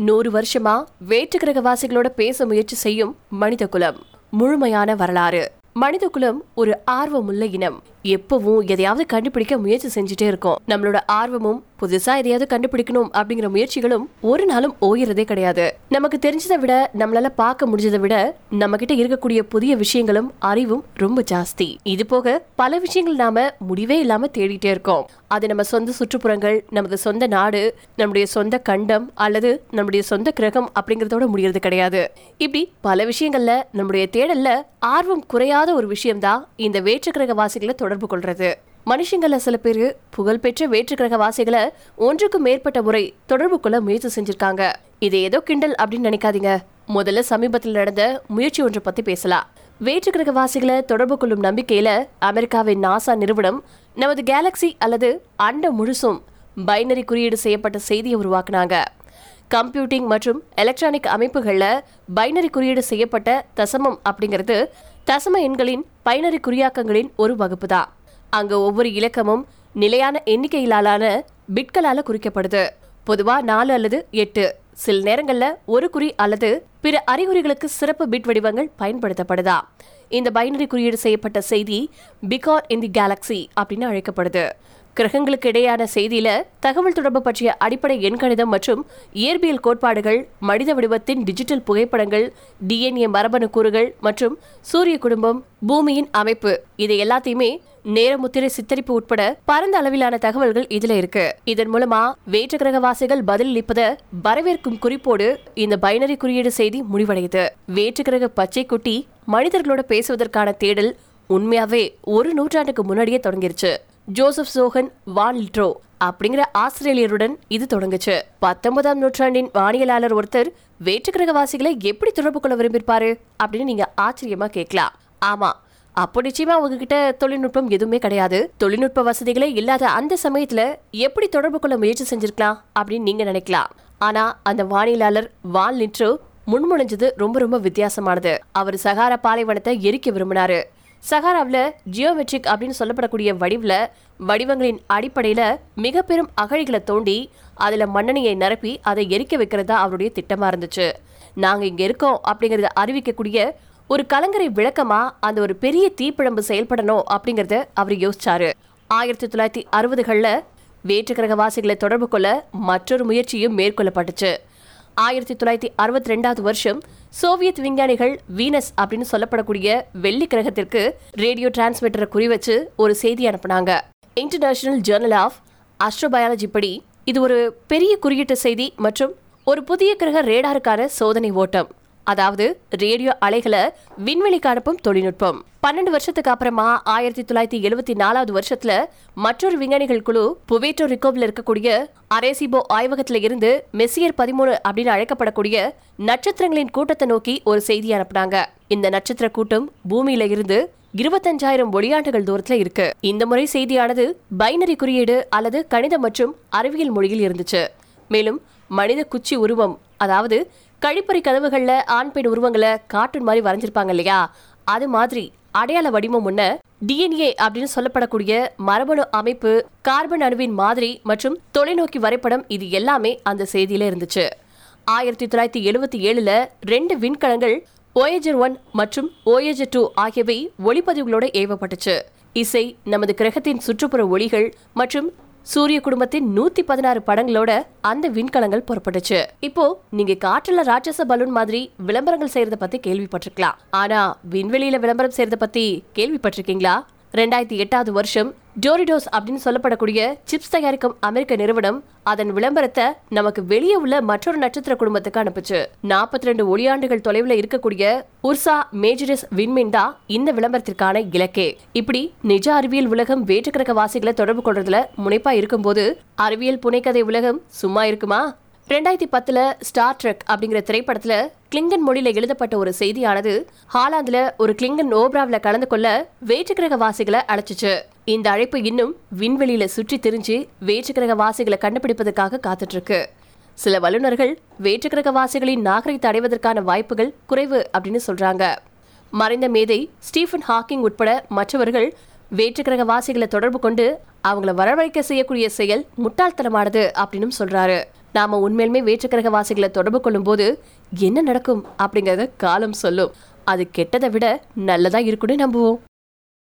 நூறு வருஷமா வேற்று கிரகவாசிகளோட பேச முயற்சி செய்யும் மனித குலம் முழுமையான வரலாறு. மனித குலம் ஒரு ஆர்வமுள்ள இனம். எப்பவும் எதையாவது கண்டுபிடிக்க முயற்சி செஞ்சுட்டே இருக்கோம். நம்மளோட ஆர்வமும் புதுசா எதையாவது கண்டுபிடிக்கணும் அப்படிங்கிற முயற்சிகளும் ஒரு நாளும் ஓயிறதே கிடையாது. நமக்கு தெரிஞ்சதை விட நம்மளால பார்க்க முடிஞ்சதை விட நம்ம கிட்ட இருக்கக்கூடிய புதிய விஷயங்களும் அறிவும் ரொம்ப ஜாஸ்தி. இது போக பல விஷயங்கள் நாம முடிவே இல்லாம தேடிட்டே இருக்கோம். அது நம்ம சொந்த சுற்றுப்புறங்கள் நமது சொந்த நாடு நம்முடைய சொந்த கண்டம் அல்லது நம்முடைய சொந்த கிரகம் அப்படிங்கறதோட முடியறது கிடையாது. இப்படி பல விஷயங்கள்ல நம்முடைய தேடல்ல ஆர்வம் குறையாத ஒரு விஷயம்தான் இந்த வேற்று கிரக வாசிகளை தொடர்பு கொள்றது. மனுஷங்கள சில பேரு புகழ்பெற்ற வேற்றுக்கிரக வாசிகளை ஒன்றுக்கு மேற்பட்ட முறை தொடர்பு கொள்ள முயற்சி செஞ்சிருக்காங்க. இது ஏதோ கிண்டல் அப்படின்னு நினைக்காதீங்க. முதல்ல சமீபத்தில் நடந்த முயற்சி ஒன்றை பத்தி பேசலாம். வேற்றுக்கிரக வாசிகளை தொடர்பு கொள்ளும் நம்பிக்கையில அமெரிக்காவின் நாசா நிறுவனம் நமது கேலக்சி அல்லது அண்டம் முழுசும் பைனரி குறியீடு செய்யப்பட்ட செய்தியை உருவாக்குனாங்க. கம்ப்யூட்டிங் மற்றும் எலக்ட்ரானிக் அமைப்புகளில் பைனரி குறியீடு செய்யப்பட்ட தசமம் அப்படிங்கிறது தசம எண்களின் பைனரி குறியாக்கங்களின் ஒரு வகுப்பு தான் அங்க ஒவ்வொரு இலக்கமும் நிலையான எண்ணிக்கையிலான பிட்களால குறிக்கப்படுது. பொதுவா நாலு அல்லது எட்டு. சில நேரங்களில் ஒரு குறி அல்லது பிற அறிகுறிகளுக்கு சிறப்பு பிட் வடிவங்கள் பயன்படுத்தப்படுதா. இந்த பைனரி குறியீடு செய்யப்பட்ட செய்தி பிகார் இன் தி கேலக்சி அப்படின்னு அழைக்கப்படுது. கிரகங்களுக்கு இடையான செய்தியில தகவல் தொடர்பு பற்றிய அடிப்படை எண்கணிதம் மற்றும் இயற்பியல் கோட்பாடுகள் மனித வடிவத்தின் டிஜிட்டல் புகைப்படங்கள் டிஎன்ஏ மரபணு கூறுகள் மற்றும் சூரிய குடும்பம் பூமியின் அமைப்பு. இதை எல்லாத்தையுமே நேரமுத்திரை சித்தரிப்பு உட்பட பரந்த அளவிலான தகவல்கள் இதுல இருக்கு. இதன் மூலமா வேற்று கிரகவாசிகள் பதிலளிப்பத வரவேற்கும் குறிப்போடு இந்த பைனரி குறியீடு செய்தி முடிவடையுது. வேற்று கிரக பச்சை குட்டி மனிதர்களோட பேசுவதற்கான தேடல் உண்மையாவே ஒரு நூற்றாண்டுக்கு முன்னாடியே தொடங்கிருச்சு. ஜோசப் சோகன் வான் லிட்ரோ அப்படிங்கிற ஆஸ்திரேலியருடன் இது தொடங்குச்சு. பத்தொன்பதாம் நூற்றாண்டின் வானியலாளர் ஒருத்தர் வேற்றுக்கிரகவாசிகளை எப்படி தொடர்பு கொள்ள விரும்பியிருப்பாரு அப்படின்னு நீங்க ஆச்சரியமா கேட்கலாம். ஆமா அப்போ நிச்சயமா உங்ககிட்ட தொழில்நுட்பம் எதுவுமே கிடையாது. தொழில்நுட்ப வசதிகளே இல்லாத அந்த சமயத்துல எப்படி தொடர்பு கொள்ள முயற்சி செஞ்சிருக்கலாம் அப்படின்னு நீங்க நினைக்கலாம். ஆனா அந்த வானியலாளர் வான் லிட்ரோ முன்மொழிஞ்சது ரொம்ப ரொம்ப வித்தியாசமானது. அவர் சகார பாலைவனத்தை எரிக்க விரும்பினாரு. சஹாராவில் ஜியோமெட்ரிக் அப்படின்னு சொல்லப்படக்கூடிய வடிவில் வடிவங்களின் அடிப்படையில் மிக பெரும் அகழிகளை தோண்டி அதில் மண்ணெண்ணையை நிரப்பி அதை எரிக்க வைக்கிறதா அவருடைய திட்டமாக இருந்துச்சு. நாங்கள் இங்கே இருக்கோம் அப்படிங்கிறத அறிவிக்கக்கூடிய ஒரு கலங்கரை விளக்கமாக அந்த ஒரு பெரிய தீப்பிழம்பு செயல்படணும் அப்படிங்கறத அவர் யோசிச்சாரு. ஆயிரத்தி தொள்ளாயிரத்தி அறுபதுகளில் வேற்று கிரகவாசிகளை தொடர்பு கொள்ள மற்றொரு முயற்சியும் மேற்கொள்ளப்பட்டுச்சு. ஆயிரத்தி தொள்ளாயிரத்தி அறுபத்தி ரெண்டாவது வருஷம் சோவியத் விஞ்ஞானிகள் வீனஸ் அப்படின்னு சொல்லப்படக்கூடிய வெள்ளி கிரகத்திற்கு ரேடியோ டிரான்ஸ்மிட்டரை குறிவச்சு ஒரு செய்தி அனுப்புனாங்க. இன்டர்நேஷனல் ஜேர்னல் ஆஃப் அஸ்ட்ரோபயாலஜி படி இது ஒரு பெரிய குறியீட்டு செய்தி மற்றும் ஒரு புதிய கிரக ரேடாருக்கான சோதனை ஓட்டம். அதாவது ரேடியோ அலைகளை விண்வெளிக்கு அனுப்பும் தொழில்நுட்பம். பன்னெண்டு வருஷத்துக்கு அப்புறமா ஆயிரத்தி தொள்ளாயிரத்தி எழுபத்தி நாலாவது வருஷத்துல மற்றொரு விஞ்ஞானிகள் குழு புவேட்டோ ரிகோவில் இருக்கக்கூடிய அரேசிபோ ஆய்வகத்துல இருந்து மெஸ்ஸியர் பதிமூணு அப்படின்னு அழைக்கப்படக்கூடிய நட்சத்திரங்களின் கூட்டத்தை நோக்கி ஒரு செய்தி அனுப்புனாங்க. இந்த நட்சத்திர கூட்டம் பூமியில இருந்து இருபத்தஞ்சாயிரம் ஒளியாண்டுகள் தூரத்துல இருக்கு. இந்த முறை செய்தியானது பைனரி குறியீடு அல்லது கணிதம் மற்றும் அறிவியல் மொழியில் இருந்துச்சு. மேலும் மனித குச்சி உருவம் அதாவது கழிப்பறை கதவுகளில் ஆண் பெண் உருவங்களை கார்ட்டூன் மாதிரி வரைஞ்சிருப்பாங்க இல்லையா? அது மாதிரி அடையாள வடிவம் முன்ன டிஎன்ஏ அப்படின்னு சொல்லப்படக்கூடிய மரபணு அமைப்பு கார்பன் அணுவின் மாதிரி மற்றும் தொலைநோக்கி வரைபடம் இது எல்லாமே அந்த செய்தியில இருந்துச்சு. ஆயிரத்தி தொள்ளாயிரத்தி எழுபத்தி ஏழுல ரெண்டு விண்கலங்கள் ஓயேஜர் ஒன் மற்றும் ஓயேஜர் டூ ஆகியவை ஒளிப்பதிவுகளோட ஏவப்பட்டுச்சு. இசை நமது கிரகத்தின் சுற்றுப்புற ஒளிகள் மற்றும் சூரிய குடும்பத்தின் நூத்தி பதினாறு படங்களோட அந்த விண்கலங்கள் புறப்பட்டுச்சு. இப்போ நீங்க காற்றுல ராட்சச பலூன் மாதிரி விளம்பரங்கள் செய்யறத பத்தி கேள்விப்பட்டிருக்கலாம். ஆனா விண்வெளியில விளம்பரம் செய்யறத பத்தி கேள்விப்பட்டிருக்கீங்களா? ரெண்டாயிரத்தி எட்டாவது வருஷம் டோரிடோஸ் அப்படின்னு சொல்லப்படக்கூடிய சிப்ஸ் தயாரிக்கும் அமெரிக்க நிறுவனம் அதன் விளம்பரத்தை நமக்கு வெளியே உள்ள மற்றொரு நட்சத்திர குடும்பத்துக்கு அனுப்புச்சு. நாற்பத்தி ரெண்டு ஒளியாண்டுகள் தொலைவில் இருக்கக்கூடிய உர்சா மேஜரஸ் விண்மீன் தான் இந்த விளம்பரத்திற்கான இலக்கே. இப்படி நிஜ அறிவியல் உலகம் வேற்றுக்கிரக வாசிகளை தொடர்பு கொள்றதுல முனைப்பா இருக்கும்போது அறிவியல் புனைக்கதை உலகம் சும்மா இருக்குமா? ரெண்டாயிரத்தி பத்துல ஸ்டார் ட்ரெக் அப்படிங்கிற திரைப்படத்துல கிளிங்கன் மொழியில எழுதப்பட்ட ஒரு செய்தியானது ஹாலாந்துல ஒரு கிளிங்கன் ஓப்ராவில் கலந்து கொள்ள வேற்றுக்கிரக வாசிகளை அழைச்சிச்சு. இந்த அழைப்பு இன்னும் விண்வெளியில சுற்றி திரிஞ்சு வேற்றுக்கிரக வாசிகளை கண்டுபிடிப்பதற்காக காத்துட்டு இருக்கு சில வல்லுநர்கள் வேற்றுக்கிரக வாசிகளின் நாகரிகத்தை அடைவதற்கான வாய்ப்புகள் குறைவு அப்படின்னு சொல்றாங்க. மறைந்த மேதை ஸ்டீஃபன் ஹாக்கிங் உட்பட மற்றவர்கள் வேற்றுக்கிரக வாசிகளை தொடர்பு கொண்டு அவங்கள வரவழைக்க செய்யக்கூடிய செயல் முட்டாள்தனமானது அப்படின்னு சொல்றாரு. நாம உண்மையிலுமே வேற்றுக்கிரக வாசிகளை தொடர்பு கொள்ளும் போது என்ன நடக்கும் அப்படிங்கறத காலம் சொல்லும். அது கெட்டதை விட நல்லதா இருக்குன்னு நம்புவோம்.